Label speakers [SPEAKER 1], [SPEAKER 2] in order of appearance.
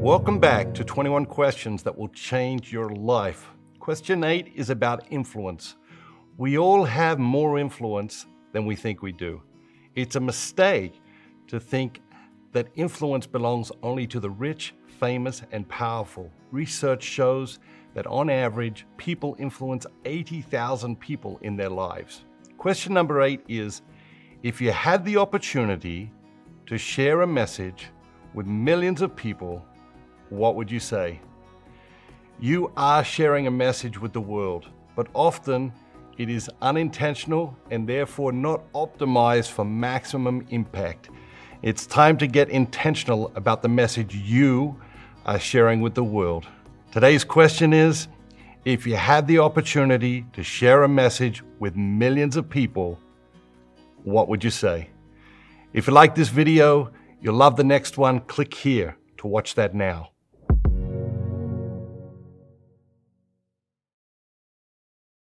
[SPEAKER 1] Welcome back to 21 Questions That Will Change Your Life. Question 8 is about influence. We all have more influence than we think we do. It's a mistake to think that influence belongs only to the rich, famous, and powerful. Research shows that on average, people influence 80,000 people in their lives. Question number eight is if you had the opportunity to share a message with millions of people, what would you say? You are sharing a message with the world, but often it is unintentional and therefore not optimized for maximum impact. It's time to get intentional about the message you are sharing with the world. Today's question is if you had the opportunity to share a message with millions of people, what would you say? If you like this video, you'll love the next one, click here to watch that now.